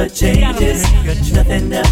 Nothing ever changes. Nothing ever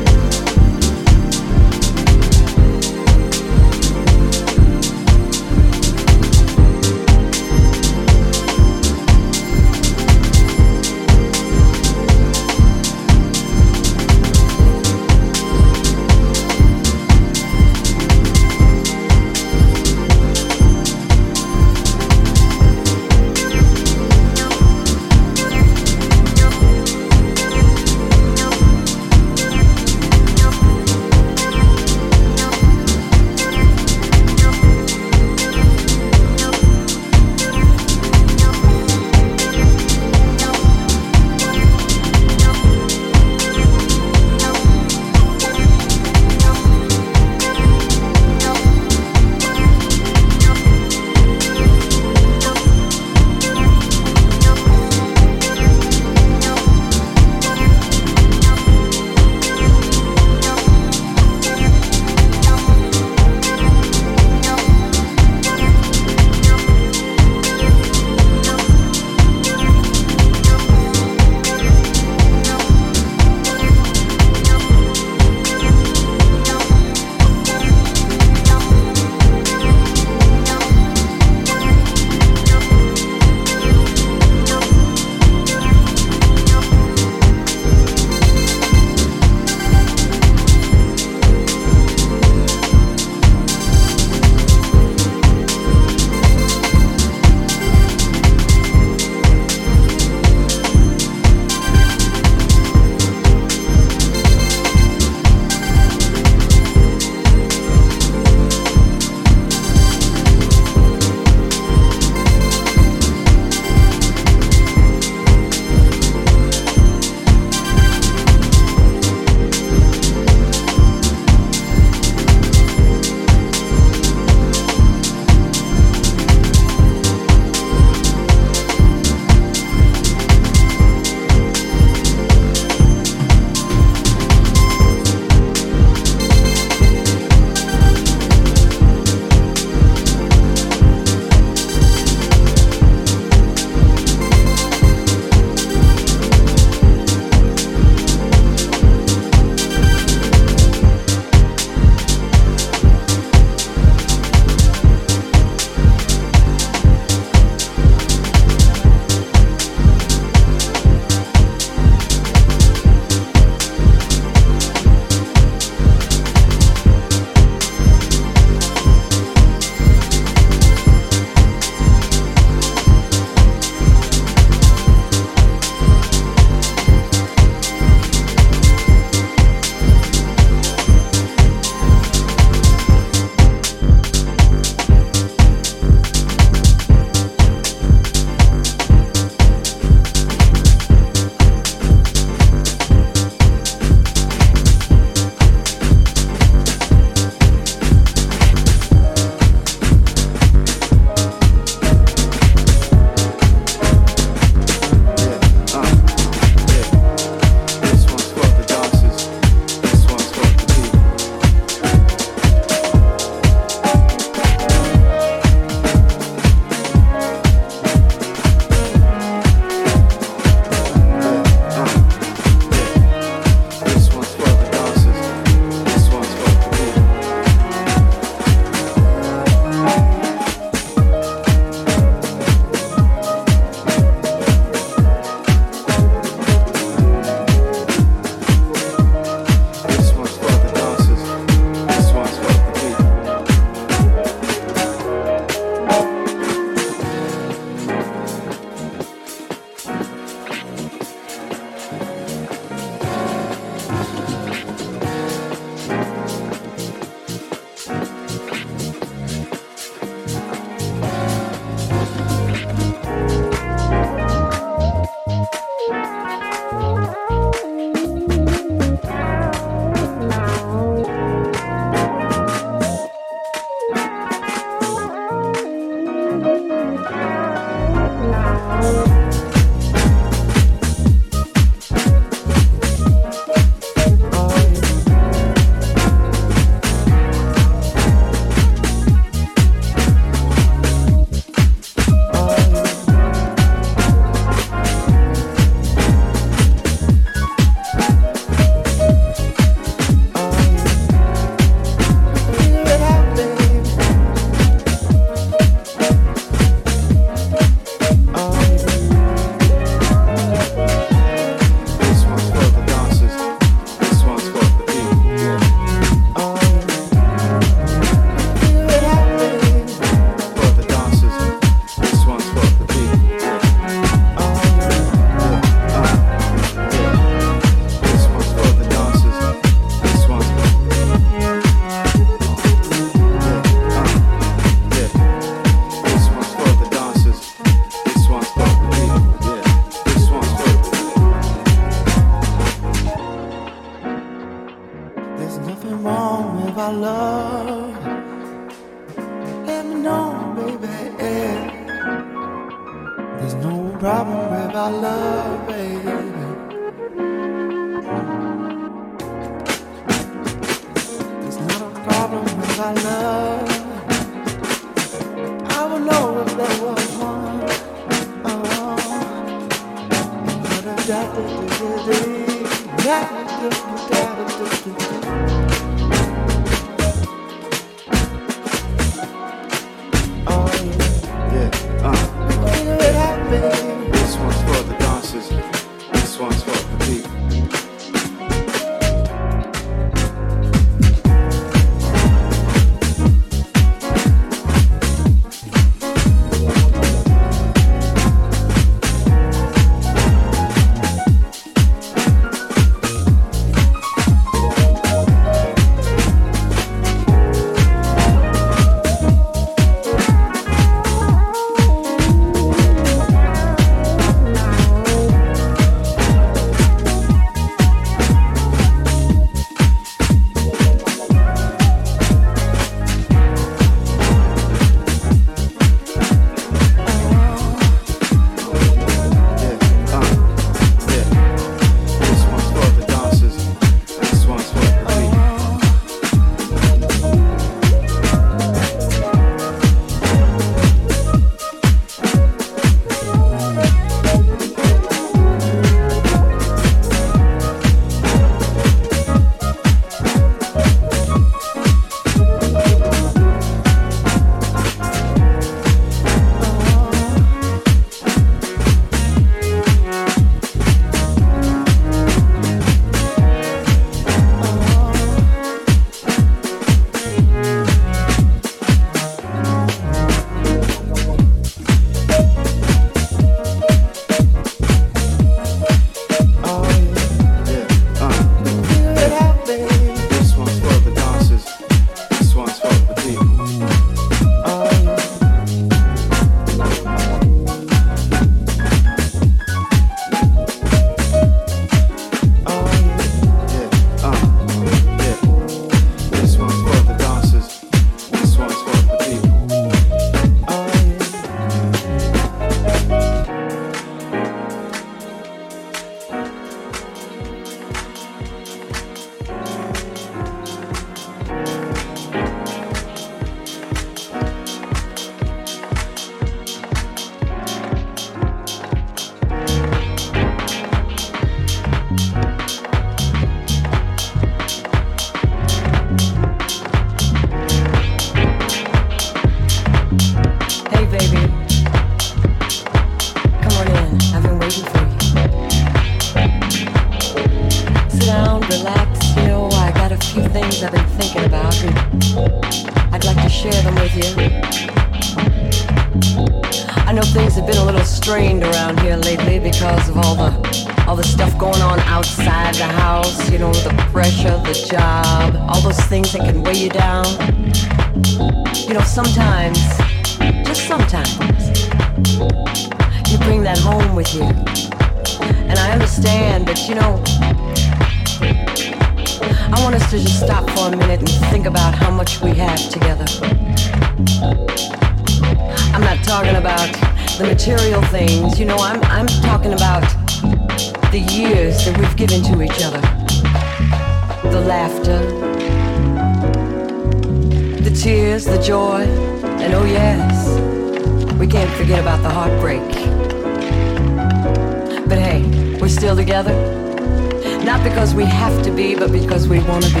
we have to be, but because we want to be.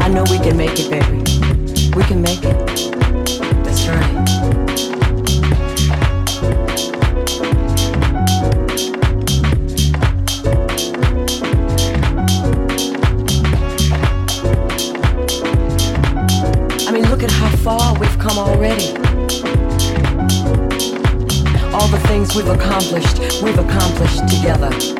I know we can make it, baby. We can make it. That's right. I mean, look at how far we've come already all the things we've accomplished, we've accomplished together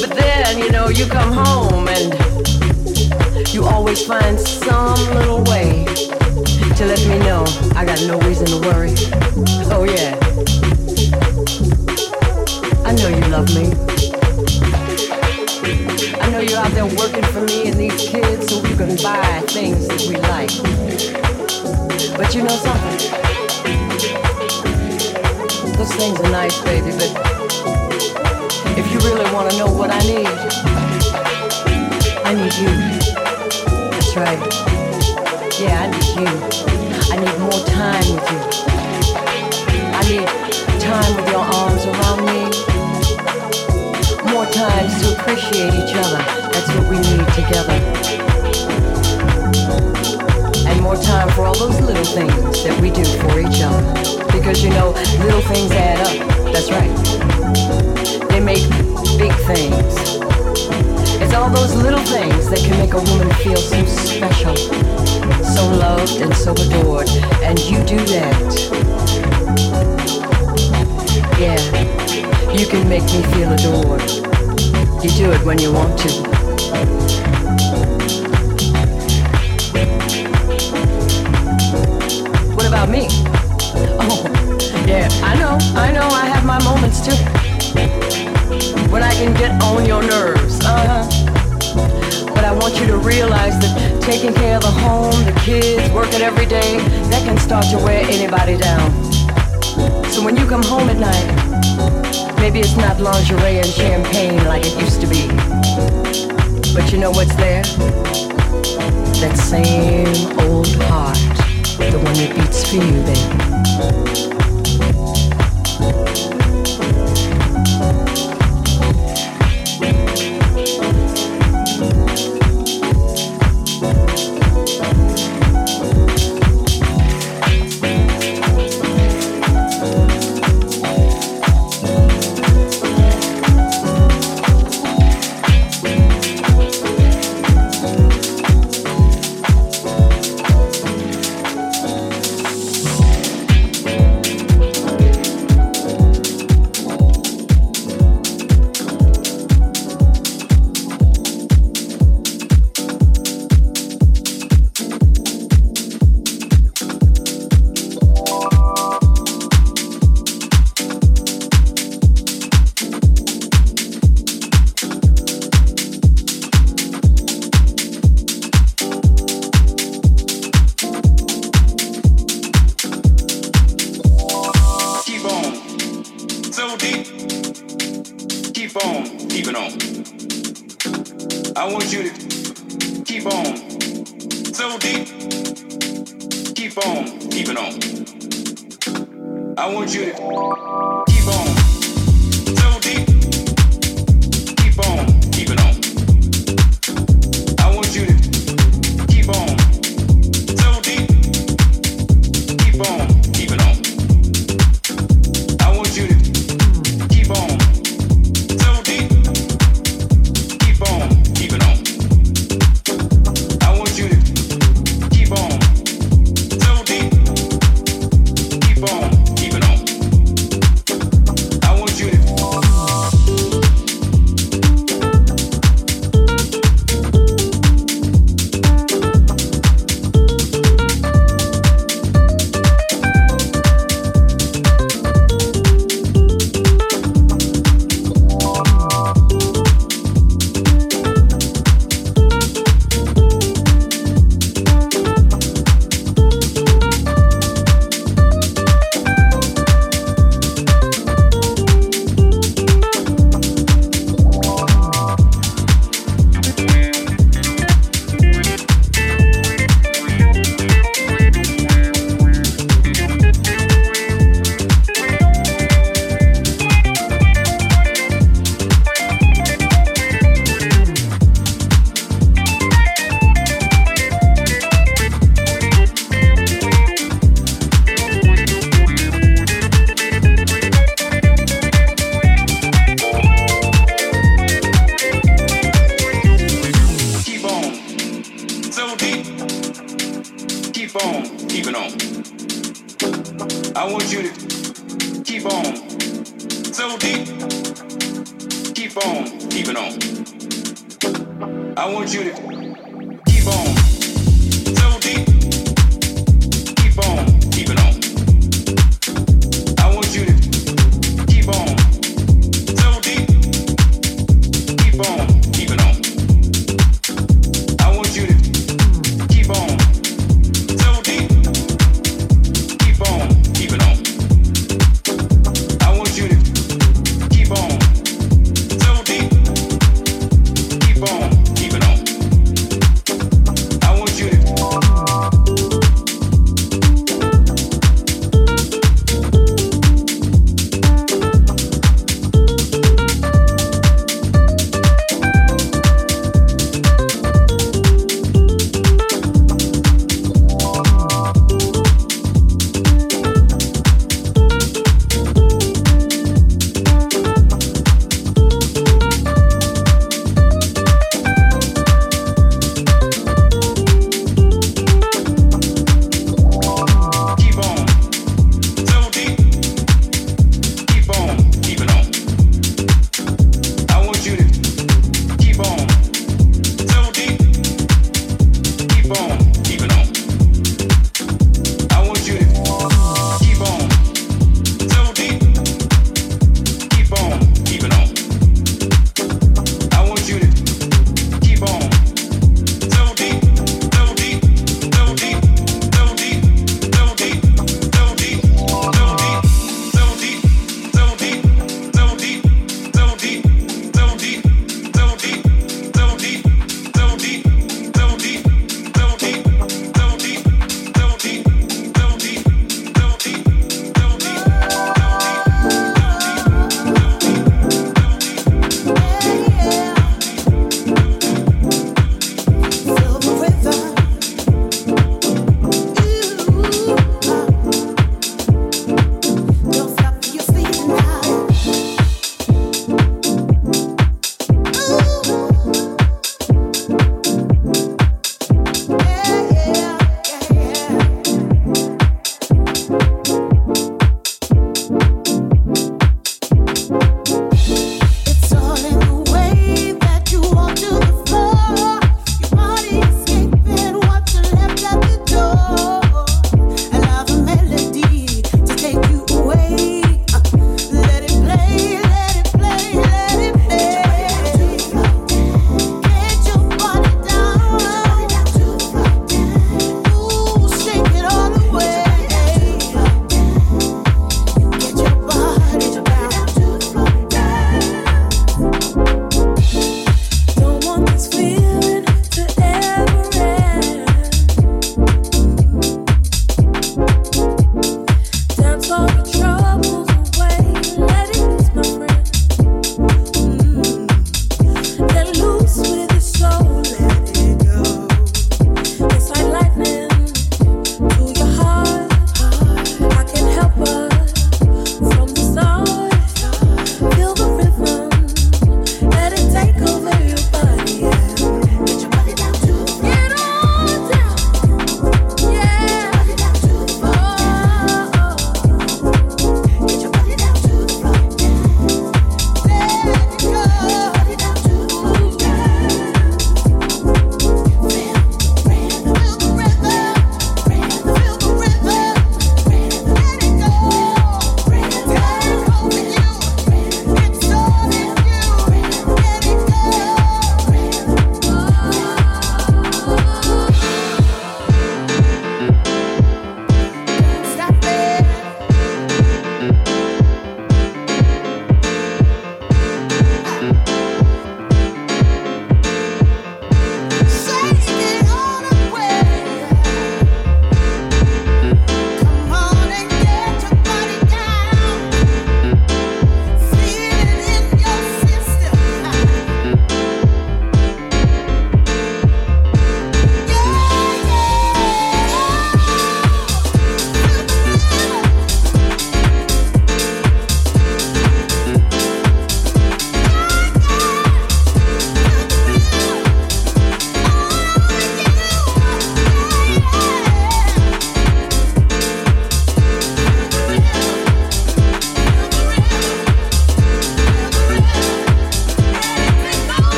But then, you know, you come home and you always find some little way to let me know I got no reason to worry. Oh, yeah. I know you love me. I know you're out there working for me and these kids so we can buy things that we like. But you know something? Those things are nice, baby, but you really want to know what I need, I need you. That's right. Yeah, I need you. I need more time with you. I need time with your arms around me. More times to appreciate each other. That's what we need together. And more time for all those little things that we do for each other. Because you know, little things add up. That's right. They make big things. It's all those little things that can make a woman feel so special so loved and so adored, and you do that. Yeah, you can make me feel adored. You do it when you want to. What about me? Oh, yeah, I know, I know, I have my moments too. When I can get on your nerves, uh huh. But I want you to realize that taking care of the home, the kids, working every day, that can start to wear anybody down. So when you come home at night, maybe it's not lingerie and champagne like it used to be. But you know what's there? That same old heart, the one that beats for you, baby. I want you to keep on so deep. Keep on keeping on. I want you to.